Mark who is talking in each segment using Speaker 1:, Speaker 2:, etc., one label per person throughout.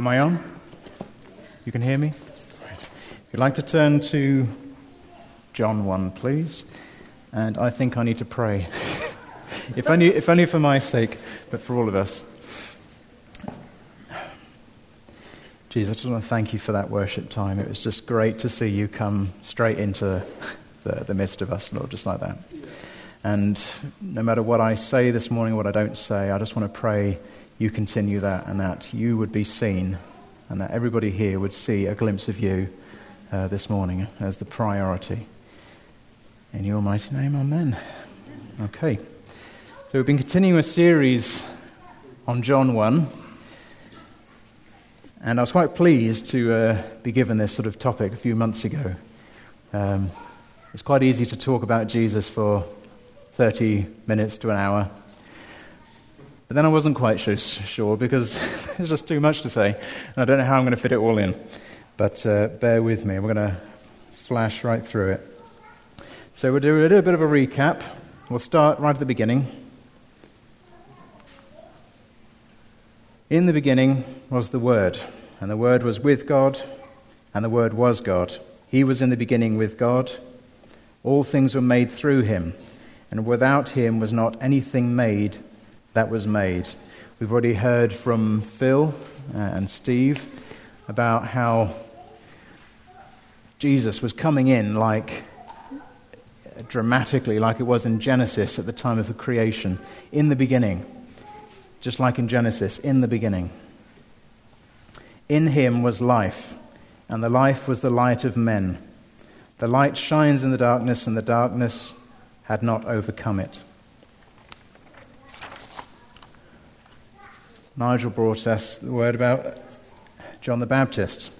Speaker 1: Am I on? You can hear me? If you'd like to turn to John 1, please. And I think I need to pray. if, only, if only for my sake, but for all of us. Jesus, I just want to thank you for that worship time. It was just great to see you come straight into the, the midst of us, Lord, just like that. And no matter what I say this morning, what I don't say, I just want to pray you continue that and that you would be seen and that everybody here would see a glimpse of you uh, this morning as the priority. In your mighty name, amen. Okay. So we've been continuing a series on John 1. And I was quite pleased to uh, be given this sort of topic a few months ago. Um, it's quite easy to talk about Jesus for 30 minutes to an hour. But then I wasn't quite sure because there's just too much to say. And I don't know how I'm going to fit it all in. But uh, bear with me. We're going to flash right through it. So we'll do a little bit of a recap. We'll start right at the beginning. In the beginning was the Word, and the Word was with God, and the Word was God. He was in the beginning with God. All things were made through him, and without him was not anything made that was made. We've already heard from Phil uh, and Steve about how Jesus was coming in like dramatically, like it was in Genesis at the time of the creation, in the beginning just like in Genesis, in the beginning. In him was life, and the life was the light of men. The light shines in the darkness, and the darkness had not overcome it. Nigel brought us the word about John the Baptist.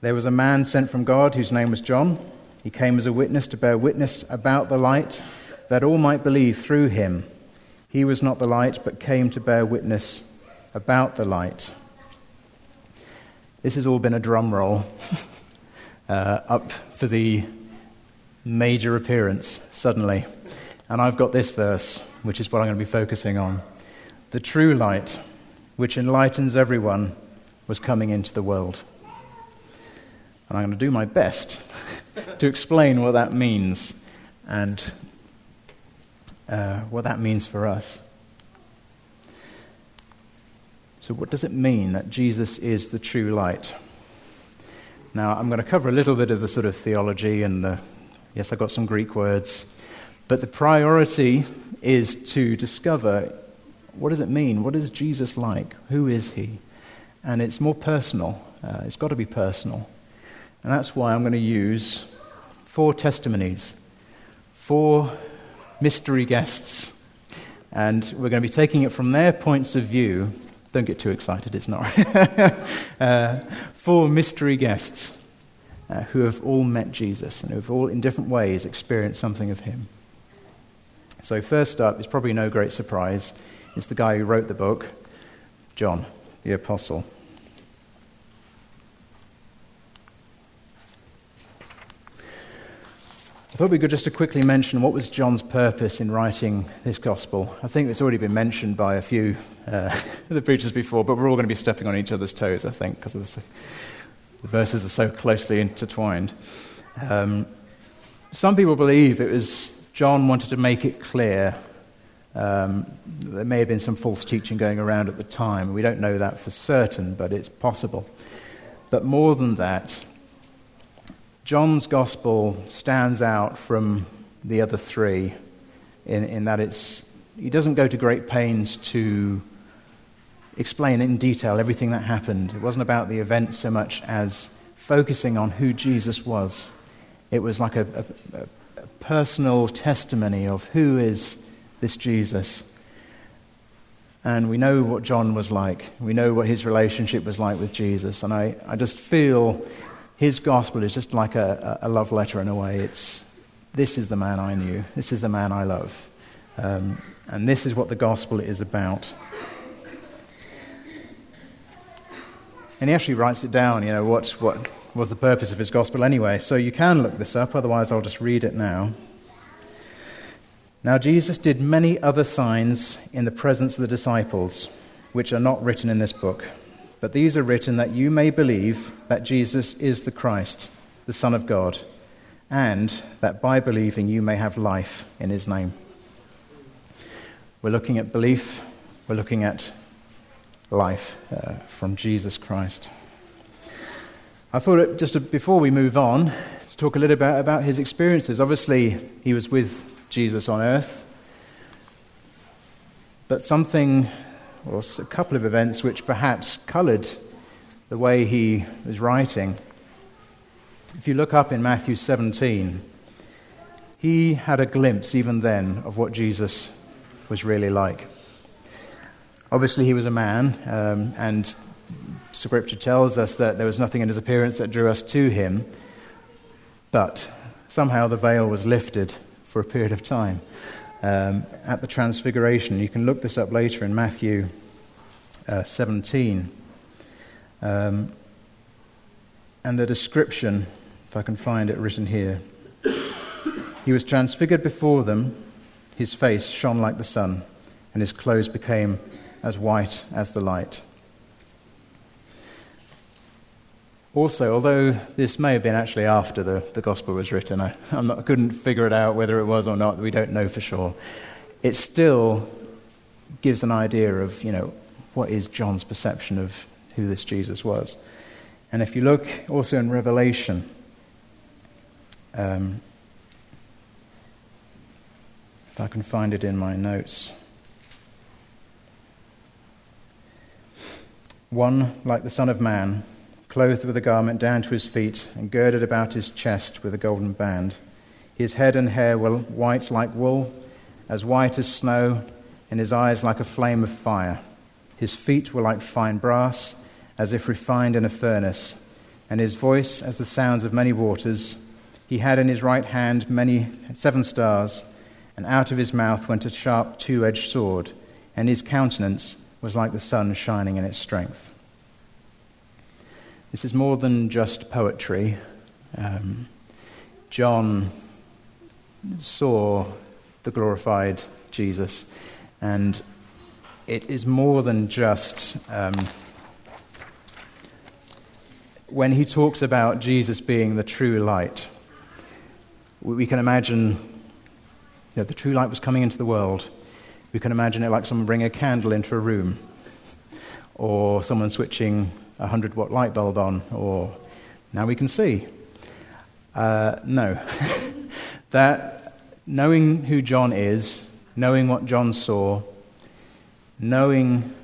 Speaker 1: There was a man sent from God whose name was John. He came as a witness to bear witness about the light, that all might believe through him. He was not the light, but came to bear witness about the light. This has all been a drum roll uh, up for the major appearance suddenly. And I've got this verse, which is what I'm going to be focusing on. The true light, which enlightens everyone, was coming into the world. And I'm going to do my best to explain what that means and uh, what that means for us. So, what does it mean that Jesus is the true light? Now, I'm going to cover a little bit of the sort of theology and the, yes, I've got some Greek words, but the priority is to discover what does it mean? What is Jesus like? Who is he? And it's more personal. Uh, it's got to be personal. And that's why I'm going to use four testimonies, four mystery guests. And we're going to be taking it from their points of view. Don't get too excited, it's not. uh, four mystery guests uh, who have all met Jesus and who have all, in different ways, experienced something of him. So, first up, it's probably no great surprise, it's the guy who wrote the book, John, the Apostle. I thought we could just to quickly mention what was John's purpose in writing this gospel. I think it's already been mentioned by a few uh, the preachers before, but we're all going to be stepping on each other's toes, I think, because the verses are so closely intertwined. Um, some people believe it was John wanted to make it clear. Um, there may have been some false teaching going around at the time. We don't know that for certain, but it's possible. But more than that, John's gospel stands out from the other three in, in that it's, he doesn't go to great pains to explain in detail everything that happened. It wasn't about the event so much as focusing on who Jesus was. It was like a, a, a personal testimony of who is this Jesus. And we know what John was like. We know what his relationship was like with Jesus. And I, I just feel his gospel is just like a, a love letter in a way. It's, this is the man I knew. This is the man I love. Um, and this is what the gospel is about. And he actually writes it down, you know, what, what was the purpose of his gospel anyway. So you can look this up, otherwise, I'll just read it now. Now, Jesus did many other signs in the presence of the disciples, which are not written in this book But these are written that you may believe that Jesus is the Christ, the Son of God, and that by believing you may have life in his name. We're looking at belief, we're looking at life uh, from Jesus Christ. I thought, it, just before we move on, to talk a little bit about his experiences. Obviously, he was with Jesus on earth, but something, or a couple of events, which perhaps coloured the way he was writing. If you look up in Matthew 17, he had a glimpse even then of what Jesus was really like. Obviously, he was a man, um, and Scripture tells us that there was nothing in his appearance that drew us to him, but somehow the veil was lifted for a period of time um, at the Transfiguration. You can look this up later in Matthew uh, 17. Um, and the description, if I can find it written here. He was transfigured before them, his face shone like the sun, and his clothes became as white as the light. Also, although this may have been actually after the, the gospel was written, I, not, I couldn't figure it out whether it was or not, we don't know for sure. It still gives an idea of, you know, what is John's perception of who this Jesus was. And if you look also in Revelation, um, if I can find it in my notes. One like the Son of Man clothed with a garment down to his feet, and girded about his chest with a golden band. His head and hair were white like wool, as white as snow, and his eyes like a flame of fire. His feet were like fine brass, as if refined in a furnace, and his voice as the sounds of many waters. He had in his right hand many seven stars, and out of his mouth went a sharp two edged sword, and his countenance was like the sun shining in its strength. This is more than just poetry. Um, John saw the glorified Jesus, and it is more than just. Um, when he talks about Jesus being the true light, we can imagine you know, the true light was coming into the world. We can imagine it like someone bringing a candle into a room, or someone switching a 100 watt light bulb on, or now we can see. Uh, no. that knowing who John is, knowing what John saw, knowing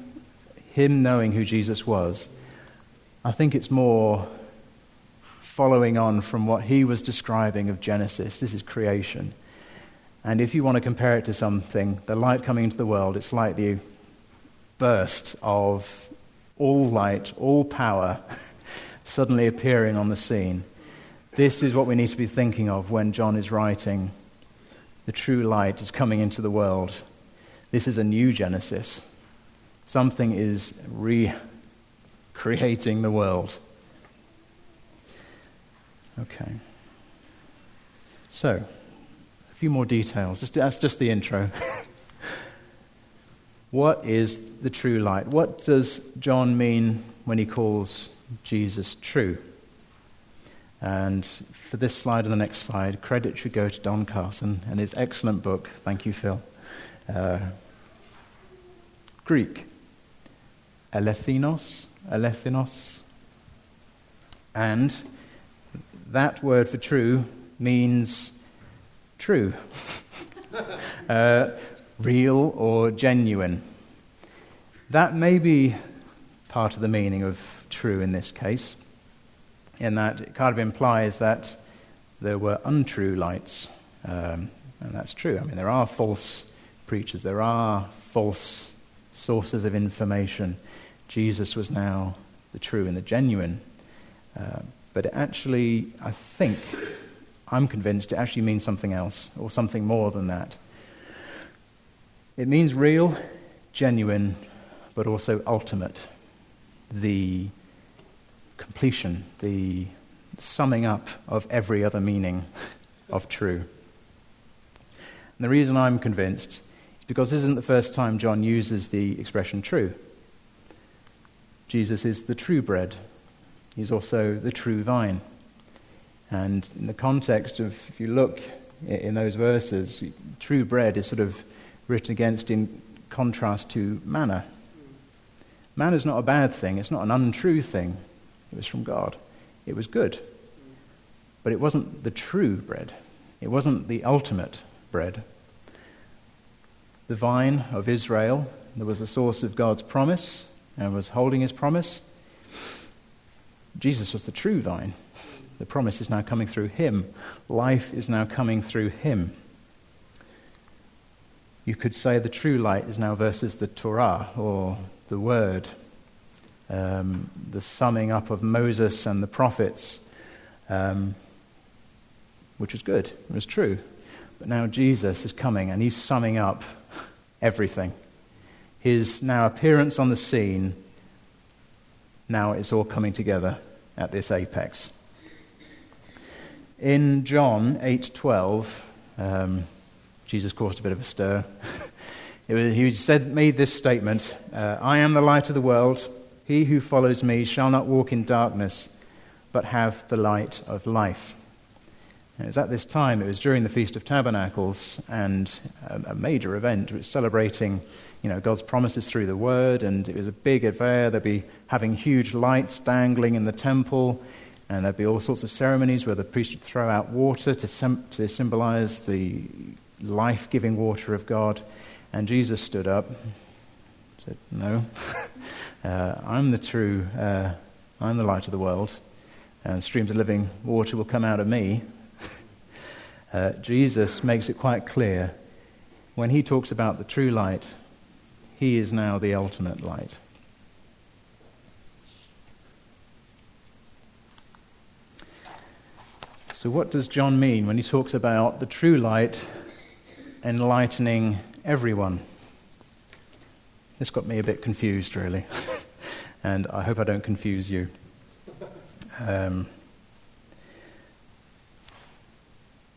Speaker 1: him knowing who Jesus was, I think it's more following on from what he was describing of Genesis. This is creation. And if you want to compare it to something, the light coming into the world, it's like the burst of all light, all power suddenly appearing on the scene. This is what we need to be thinking of when John is writing. The true light is coming into the world. This is a new Genesis. Something is recreating the world. Okay. So, a few more details. That's just the intro. What is the true light? What does John mean when he calls Jesus true? And for this slide and the next slide, credit should go to Don Carson and his excellent book. Thank you, Phil. Uh, Greek, elethinos, elethinos. And that word for true means true. uh, real or genuine. That may be part of the meaning of true in this case, in that it kind of implies that there were untrue lights. Um, and that's true. I mean, there are false preachers, there are false sources of information. Jesus was now the true and the genuine. Uh, but it actually, I think, I'm convinced it actually means something else, or something more than that. It means real, genuine, but also ultimate. The completion, the summing up of every other meaning of true. And the reason I'm convinced is because this isn't the first time John uses the expression true. Jesus is the true bread. He's also the true vine. And in the context of, if you look in those verses, true bread is sort of written against in contrast to manna. Manna is not a bad thing, it's not an untrue thing. It was from God, it was good. But it wasn't the true bread, it wasn't the ultimate bread. The vine of Israel, that was the source of God's promise and was holding his promise. Jesus was the true vine. The promise is now coming through him. Life is now coming through him. You could say the true light is now versus the Torah or the Word, um, the summing up of Moses and the prophets, um, which was good, it was true. But now Jesus is coming and he's summing up everything. His now appearance on the scene, now it's all coming together at this apex. In John 8:12, um, Jesus caused a bit of a stir. he said, made this statement uh, I am the light of the world. He who follows me shall not walk in darkness, but have the light of life. And it was at this time, it was during the Feast of Tabernacles, and a, a major event. It was celebrating you know, God's promises through the Word, and it was a big affair. They'd be having huge lights dangling in the temple, and there'd be all sorts of ceremonies where the priest would throw out water to, sem- to symbolize the life giving water of God. And Jesus stood up, said, No, uh, I'm the true, uh, I'm the light of the world, and streams of living water will come out of me. uh, Jesus makes it quite clear when he talks about the true light, he is now the ultimate light. So, what does John mean when he talks about the true light enlightening everyone. This got me a bit confused, really, and I hope I don't confuse you. Um,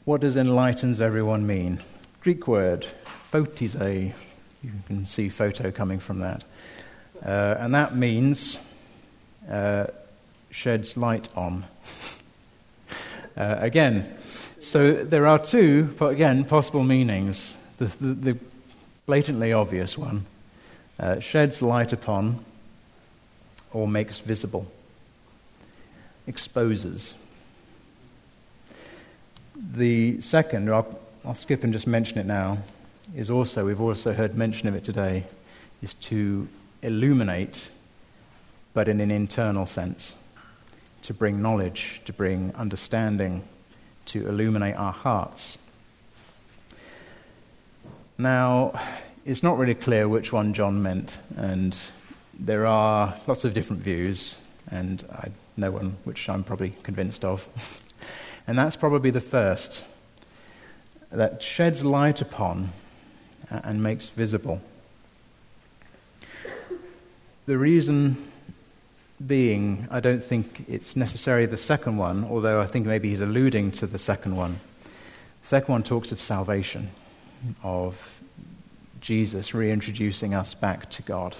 Speaker 1: what does enlightens everyone mean? Greek word, photize. You can see photo coming from that. Uh, and that means uh, sheds light on. uh, again, so there are two, again, possible meanings. The, the, the blatantly obvious one uh, sheds light upon or makes visible, exposes. The second, I'll, I'll skip and just mention it now, is also, we've also heard mention of it today, is to illuminate, but in an internal sense, to bring knowledge, to bring understanding to illuminate our hearts. Now, it's not really clear which one John meant, and there are lots of different views, and I know one which I'm probably convinced of. and that's probably the first that sheds light upon uh, and makes visible. The reason being, I don't think it's necessarily the second one, although I think maybe he's alluding to the second one. The second one talks of salvation, of Jesus reintroducing us back to God,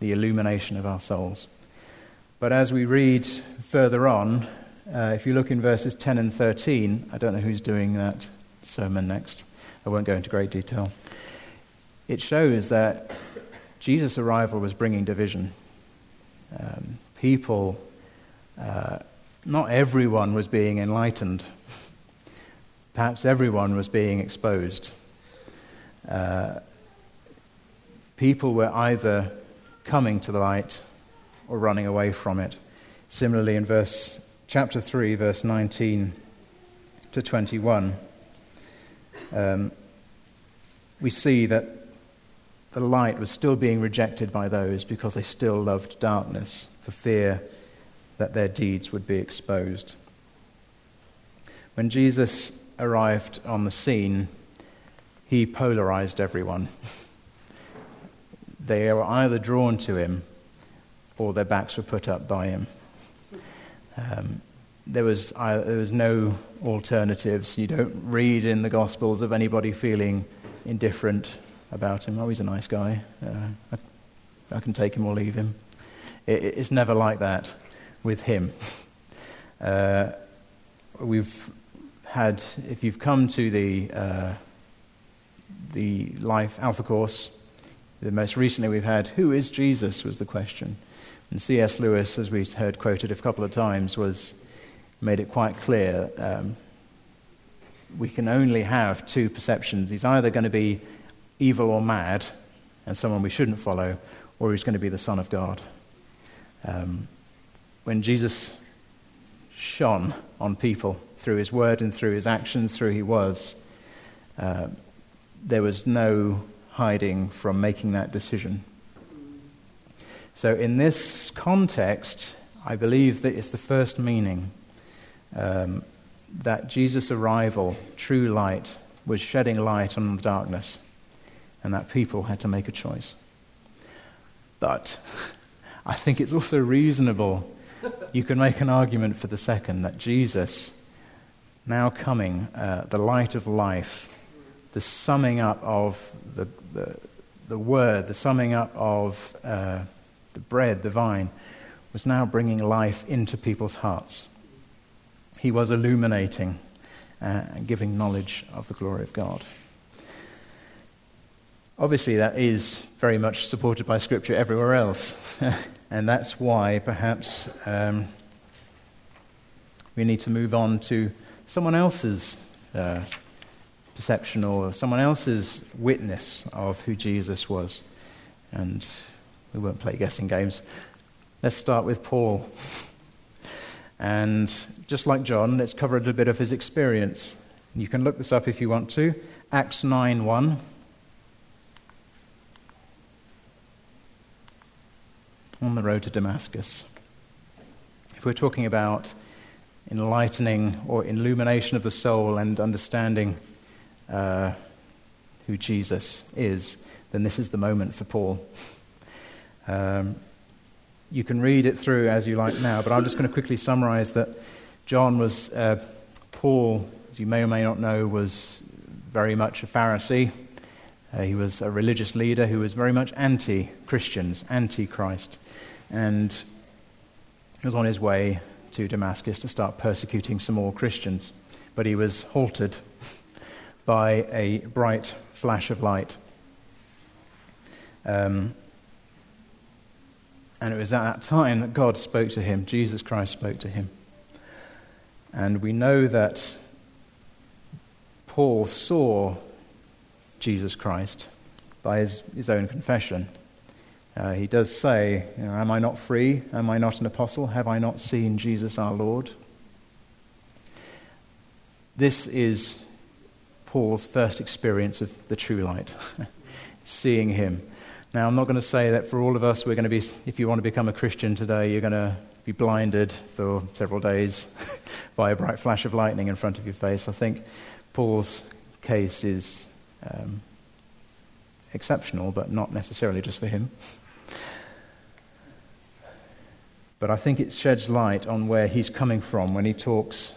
Speaker 1: the illumination of our souls. But as we read further on, uh, if you look in verses 10 and 13, I don't know who's doing that sermon next. I won't go into great detail. It shows that Jesus' arrival was bringing division um, people, uh, not everyone was being enlightened. Perhaps everyone was being exposed. Uh, people were either coming to the light or running away from it. Similarly, in verse chapter 3, verse 19 to 21, um, we see that the light was still being rejected by those because they still loved darkness for fear that their deeds would be exposed. When Jesus arrived on the scene, he polarized everyone. they were either drawn to him or their backs were put up by him. Um, there, was, uh, there was no alternatives. You don't read in the Gospels of anybody feeling indifferent about him. Oh, he's a nice guy. Uh, I, I, can take him or leave him. It, it's never like that with him. Uh, we've had, if you've come to the, uh, the Life Alpha course, the most recently we've had, Who is Jesus? was the question. And C.S. Lewis, as we heard quoted a couple of times, was made it quite clear um, we can only have two perceptions. He's either going to be evil or mad, and someone we shouldn't follow, or he's going to be the Son of God. Um, when Jesus shone on people through his word and through his actions, through he was, uh, there was no hiding from making that decision. So, in this context, I believe that it's the first meaning um, that Jesus' arrival, true light, was shedding light on the darkness, and that people had to make a choice. But I think it's also reasonable. You can make an argument for the second that Jesus, now coming, uh, the light of life, the summing up of the, the, the word, the summing up of uh, the bread, the vine, was now bringing life into people's hearts. He was illuminating uh, and giving knowledge of the glory of God. Obviously, that is very much supported by Scripture everywhere else. and that's why perhaps um, we need to move on to someone else's uh, perception or someone else's witness of who Jesus was. And we won't play guessing games. Let's start with Paul. And just like John, let's cover a little bit of his experience. You can look this up if you want to. Acts 9 1. On the road to Damascus. If we're talking about enlightening or illumination of the soul and understanding uh, who Jesus is, then this is the moment for Paul. Um, you can read it through as you like now, but I'm just going to quickly summarize that John was, uh, Paul, as you may or may not know, was very much a Pharisee. Uh, he was a religious leader who was very much anti Christians, anti Christ, and was on his way to Damascus to start persecuting some more Christians. But he was halted by a bright flash of light. Um, and it was at that time that God spoke to him, Jesus Christ spoke to him. And we know that Paul saw Jesus Christ by his, his own confession. Uh, he does say, you know, Am I not free? Am I not an apostle? Have I not seen Jesus our Lord? This is Paul's first experience of the true light, seeing him. Now, I'm not going to say that for all of us, we're going to be, if you want to become a Christian today, you're going to be blinded for several days by a bright flash of lightning in front of your face. I think Paul's case is um, exceptional, but not necessarily just for him. But I think it sheds light on where he's coming from when he talks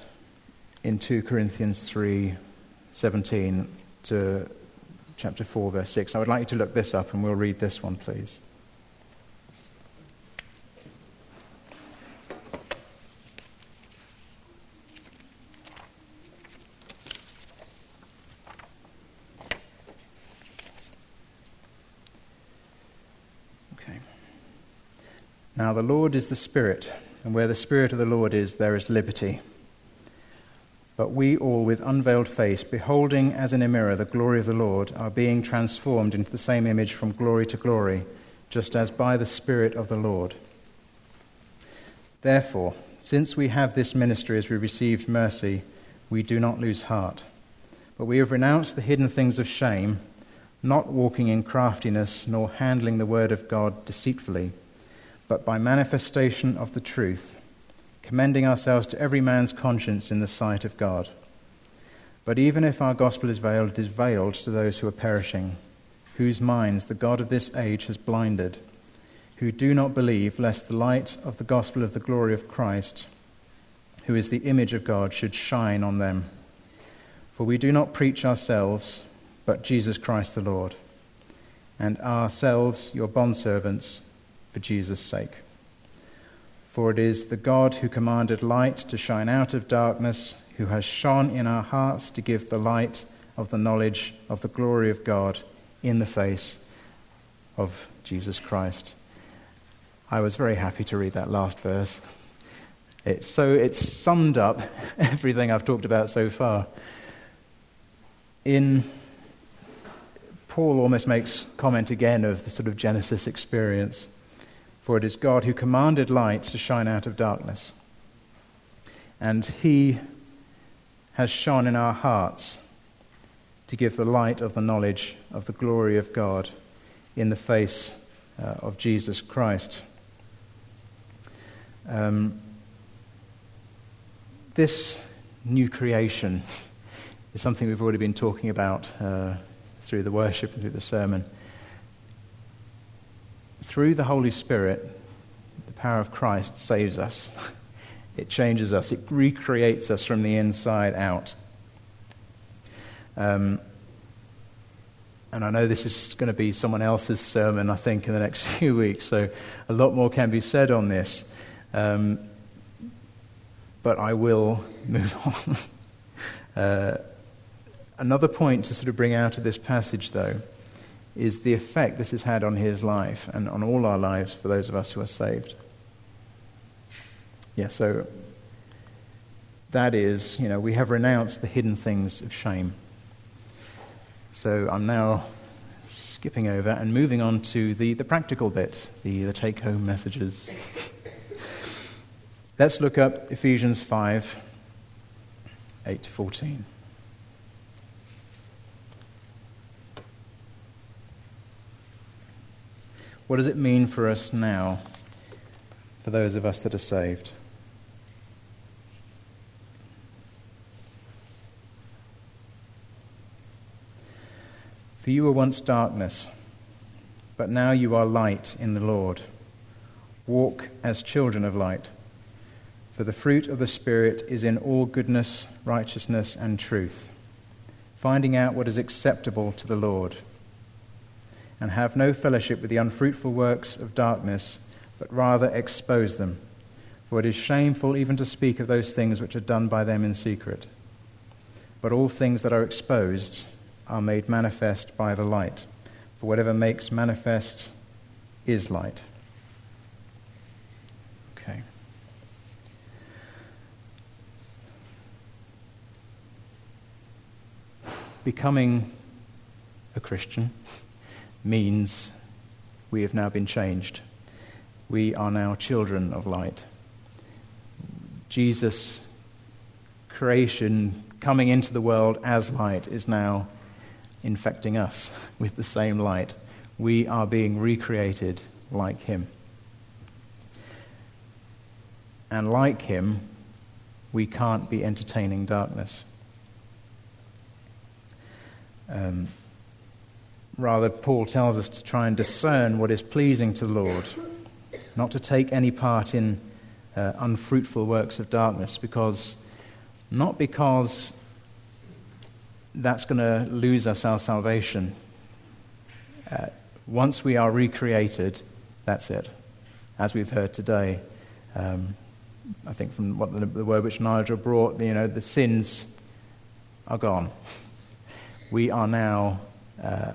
Speaker 1: in 2 Corinthians 3 17 to chapter 4, verse 6. I would like you to look this up and we'll read this one, please. Okay. Now, the Lord is the Spirit, and where the Spirit of the Lord is, there is liberty. But we all, with unveiled face, beholding as in a mirror the glory of the Lord, are being transformed into the same image from glory to glory, just as by the Spirit of the Lord. Therefore, since we have this ministry as we received mercy, we do not lose heart. But we have renounced the hidden things of shame, not walking in craftiness, nor handling the word of God deceitfully, but by manifestation of the truth commending ourselves to every man's conscience in the sight of God. But even if our gospel is veiled, it is veiled to those who are perishing, whose minds the God of this age has blinded, who do not believe, lest the light of the gospel of the glory of Christ, who is the image of God, should shine on them. For we do not preach ourselves, but Jesus Christ the Lord, and ourselves your bondservants for Jesus' sake. For it is the God who commanded light to shine out of darkness, who has shone in our hearts to give the light of the knowledge of the glory of God in the face of Jesus Christ. I was very happy to read that last verse. It, so it's summed up everything I've talked about so far. In Paul almost makes comment again of the sort of Genesis experience. For it is God who commanded light to shine out of darkness. And he has shone in our hearts to give the light of the knowledge of the glory of God in the face uh, of Jesus Christ. Um, this new creation is something we've already been talking about uh, through the worship and through the sermon through the Holy Spirit, the power of Christ saves us. It changes us. It recreates us from the inside out. Um, and I know this is going to be someone else's sermon, I think, in the next few weeks, so a lot more can be said on this. Um, but I will move on. uh, another point to sort of bring out of this passage, though, is the effect this has had on his life and on all our lives for those of us who are saved. Yeah, so that is, you know, we have renounced the hidden things of shame. So I'm now skipping over and moving on to the, the practical bit, the, the take home messages. Let's look up Ephesians 5 8 to 14. What does it mean for us now, for those of us that are saved? For you were once darkness, but now you are light in the Lord. Walk as children of light. For the fruit of the Spirit is in all goodness, righteousness, and truth, finding out what is acceptable to the Lord and have no fellowship with the unfruitful works of darkness, but rather expose them. For it is shameful even to speak of those things which are done by them in secret. But all things that are exposed are made manifest by the light, for whatever makes manifest is light. Okay. Becoming a Christian means we have now been changed. We are now children of light. Jesus' creation coming into the world as light is now infecting us with the same light. We are being recreated like him. And like him, we can't be entertaining darkness. Um, Rather, Paul tells us to try and discern what is pleasing to the Lord, not to take any part in uh, unfruitful works of darkness, because not because that's going to lose us our salvation. Uh, once we are recreated, that's it. As we've heard today, um, I think from what the, the, word which Nigel brought, you know, the sins are gone. We are now uh,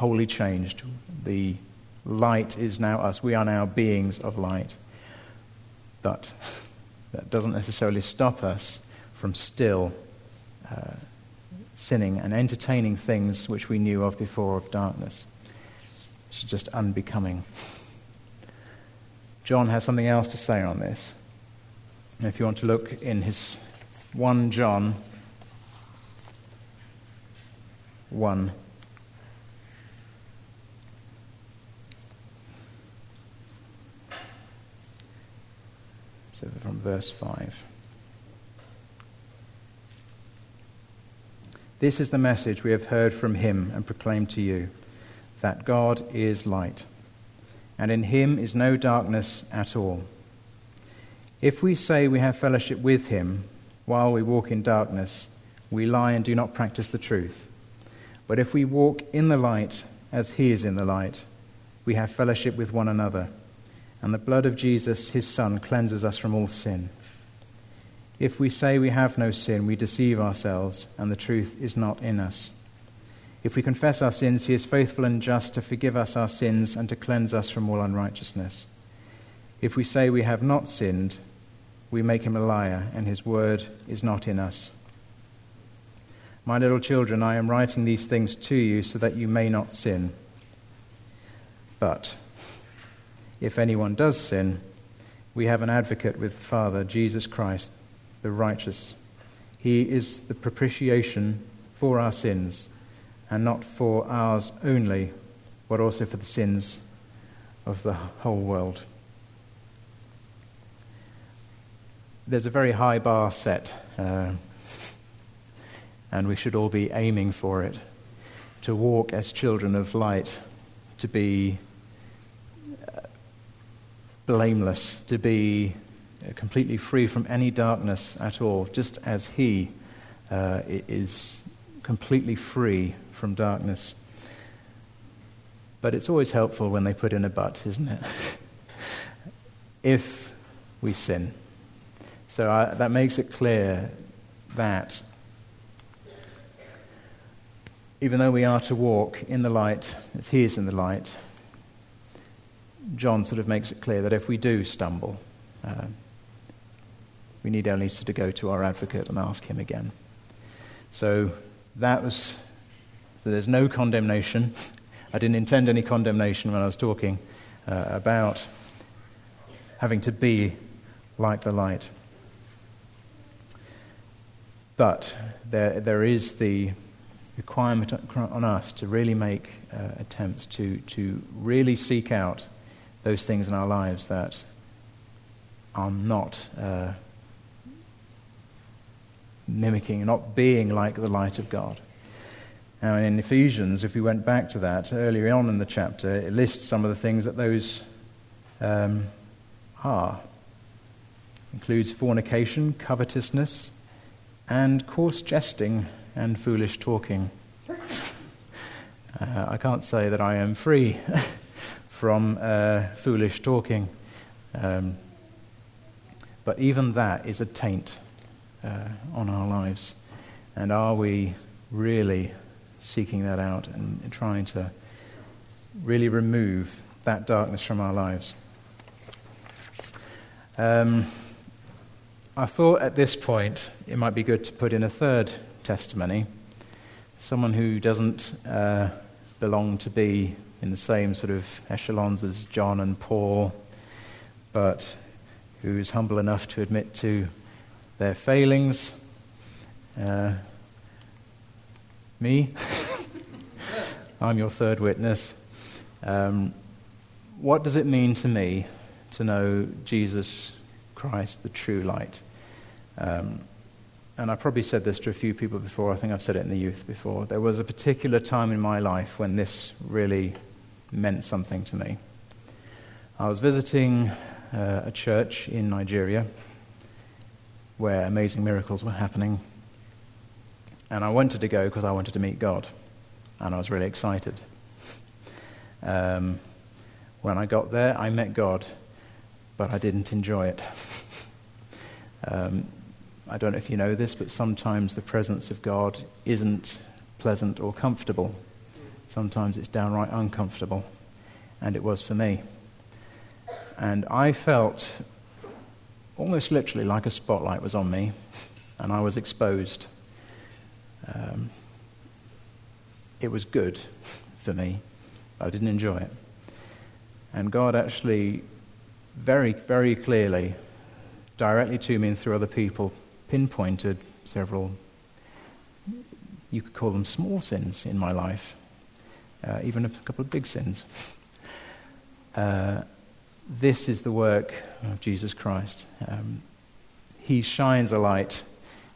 Speaker 1: wholly changed. The light is now us. We are now beings of light. But that doesn't necessarily stop us from still uh, sinning and entertaining things which we knew of before of darkness. It's just unbecoming. John has something else to say on this. And if you want to look in his 1 John 1 So from verse 5. This is the message we have heard from him and proclaimed to you that God is light, and in him is no darkness at all. If we say we have fellowship with him while we walk in darkness, we lie and do not practice the truth. But if we walk in the light as he is in the light, we have fellowship with one another and the blood of Jesus, his Son, cleanses us from all sin. If we say we have no sin, we deceive ourselves, and the truth is not in us. If we confess our sins, he is faithful and just to forgive us our sins and to cleanse us from all unrighteousness. If we say we have not sinned, we make him a liar, and his word is not in us. My little children, I am writing these things to you so that you may not sin. But if anyone does sin, we have an advocate with the Father, Jesus Christ, the righteous. He is the propitiation for our sins, and not for ours only, but also for the sins of the whole world. There's a very high bar set, uh, and we should all be aiming for it to walk as children of light, to be blameless, to be uh, completely free from any darkness at all, just as He uh, is completely free from darkness. But it's always helpful when they put in a but, isn't it? if we sin. So I, uh, that makes it clear that even though we are to walk in the light as He is in the light, John sort of makes it clear that if we do stumble, uh, we need only to go to our advocate and ask him again. So that was, so there's no condemnation. I didn't intend any condemnation when I was talking uh, about having to be like the light. But there, there is the requirement on us to really make uh, attempts to, to really seek out those things in our lives that are not uh, mimicking, not being like the light of God. Now, in Ephesians, if we went back to that earlier on in the chapter, it lists some of the things that those um, are. Includes fornication, covetousness, and coarse jesting and foolish talking. Uh, I can't say that I am free from uh, foolish talking. Um, but even that is a taint uh, on our lives. And are we really seeking that out and, trying to really remove that darkness from our lives? Um, I thought at this point it might be good to put in a third testimony. Someone who doesn't uh, belong to be in the same sort of echelons as John and Paul, but who's humble enough to admit to their failings. Uh, me, I'm your third witness. Um, what does it mean to me to know Jesus Christ, the true light? Um, and I probably said this to a few people before. I think I've said it in the youth before. There was a particular time in my life when this really meant something to me. I was visiting uh, a church in Nigeria where amazing miracles were happening. And I wanted to go because I wanted to meet God. And I was really excited. Um, when I got there, I met God, but I didn't enjoy it. um, I don't know if you know this, but sometimes the presence of God isn't pleasant or comfortable. Sometimes it's downright uncomfortable, and it was for me. And I felt almost literally like a spotlight was on me, and I was exposed. Um, it was good for me. I didn't enjoy it. And God actually, very, very clearly, directly to me and through other people, pinpointed several, you could call them small sins in my life uh, even a couple of big sins. Uh, this is the work of Jesus Christ. Um, he shines a light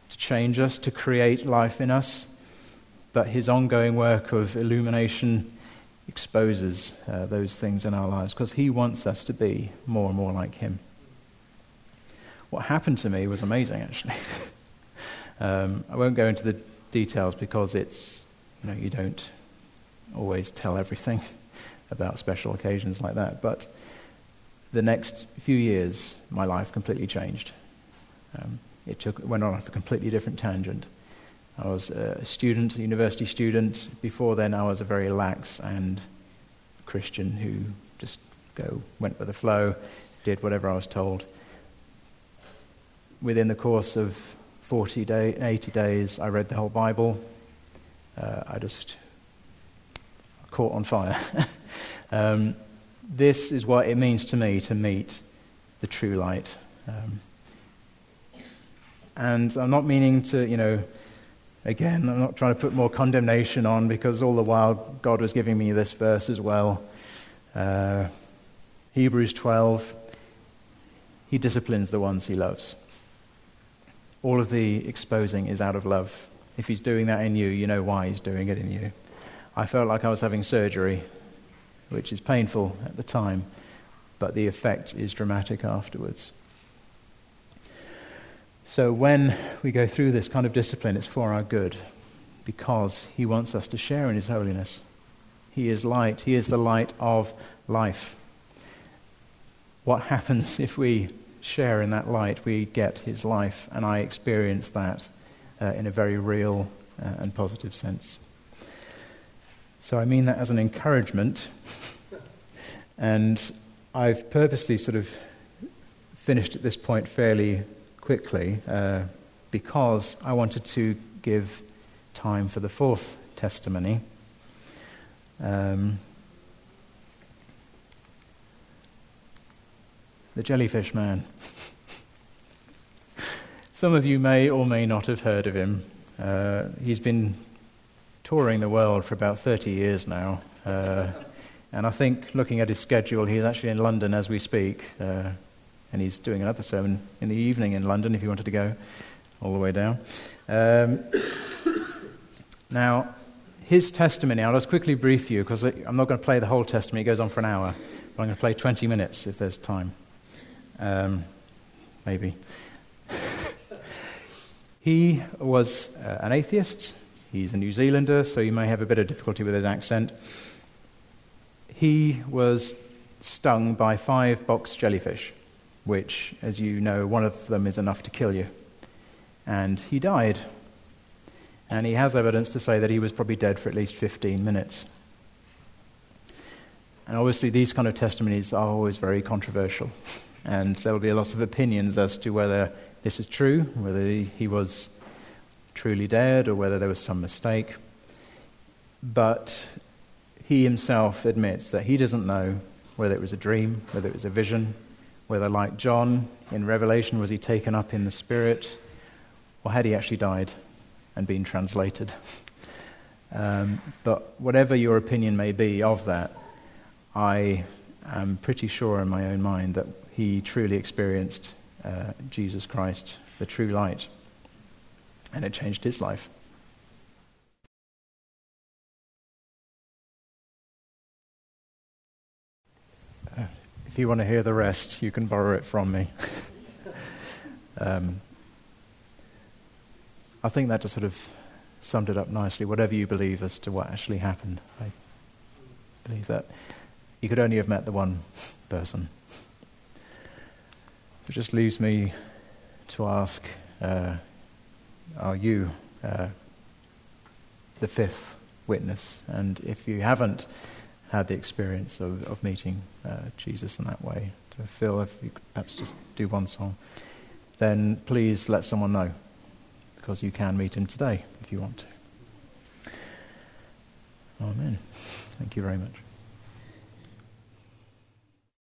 Speaker 1: to change us, to create life in us, but his ongoing work of illumination exposes uh, those things in our lives because he wants us to be more and more like him. What happened to me was amazing, actually. um, I won't go into the details because it's, you know, you don't always tell everything about special occasions like that. But the next few years, my life completely changed. Um, it took, went on a completely different tangent. I was a student, a university student. Before then, I was a very lax and Christian who just go went with the flow, did whatever I was told. Within the course of 40 day, 80 days, I read the whole Bible. Uh, I just caught on fire. um, this is what it means to me to meet the true light. Um, and I'm not meaning to, you know, again, I'm not trying to put more condemnation on because all the while God was giving me this verse as well. Uh, Hebrews 12, He disciplines the ones He loves. All of the exposing is out of love. If He's doing that in you, you know why He's doing it in you. I felt like I was having surgery, which is painful at the time, but the effect is dramatic afterwards. So when we go through this kind of discipline, it's for our good because He wants us to share in His holiness. He is light, He is the light of life. What happens if we share in that light? We get His life, and I experience that uh, in a very real uh, and positive sense. So I mean that as an encouragement, and I've purposely sort of finished at this point fairly quickly uh, because I wanted to give time for the fourth testimony. Um, the jellyfish man. Some of you may or may not have heard of him. Uh, he's been touring the world for about 30 years now. Uh, and I think, looking at his schedule, he's actually in London as we speak. Uh, and he's doing another sermon in the evening in London if you wanted to go all the way down. Um, now, his testimony, I'll just quickly brief you because I'm not going to play the whole testimony, it goes on for an hour, but I'm going to play 20 minutes if there's time. Um, maybe. he was uh, an atheist, he's a New Zealander, so you may have a bit of difficulty with his accent. He was stung by five box jellyfish which, as you know, one of them is enough to kill you. And he died. And he has evidence to say that he was probably dead for at least 15 minutes. And obviously, these kind of testimonies are always very controversial. And there will be lots of opinions as to whether this is true, whether he was truly dead, or whether there was some mistake. But he himself admits that he doesn't know whether it was a dream, whether it was a vision, whether, like John in Revelation, was he taken up in the Spirit, or had he actually died and been translated? Um, but whatever your opinion may be of that, I am pretty sure in my own mind that he truly experienced uh, Jesus Christ, the true light, and it changed his life. If you want to hear the rest, you can borrow it from me. um, I think that just sort of summed it up nicely. Whatever you believe as to what actually happened, I believe that you could only have met the one person. It just leaves me to ask uh, Are you uh, the fifth witness? And if you haven't, had the experience of, of meeting uh, Jesus in that way. Phil, if you could perhaps just do one song, then please let someone know because you can meet him today if you want to. Amen. Thank you very much.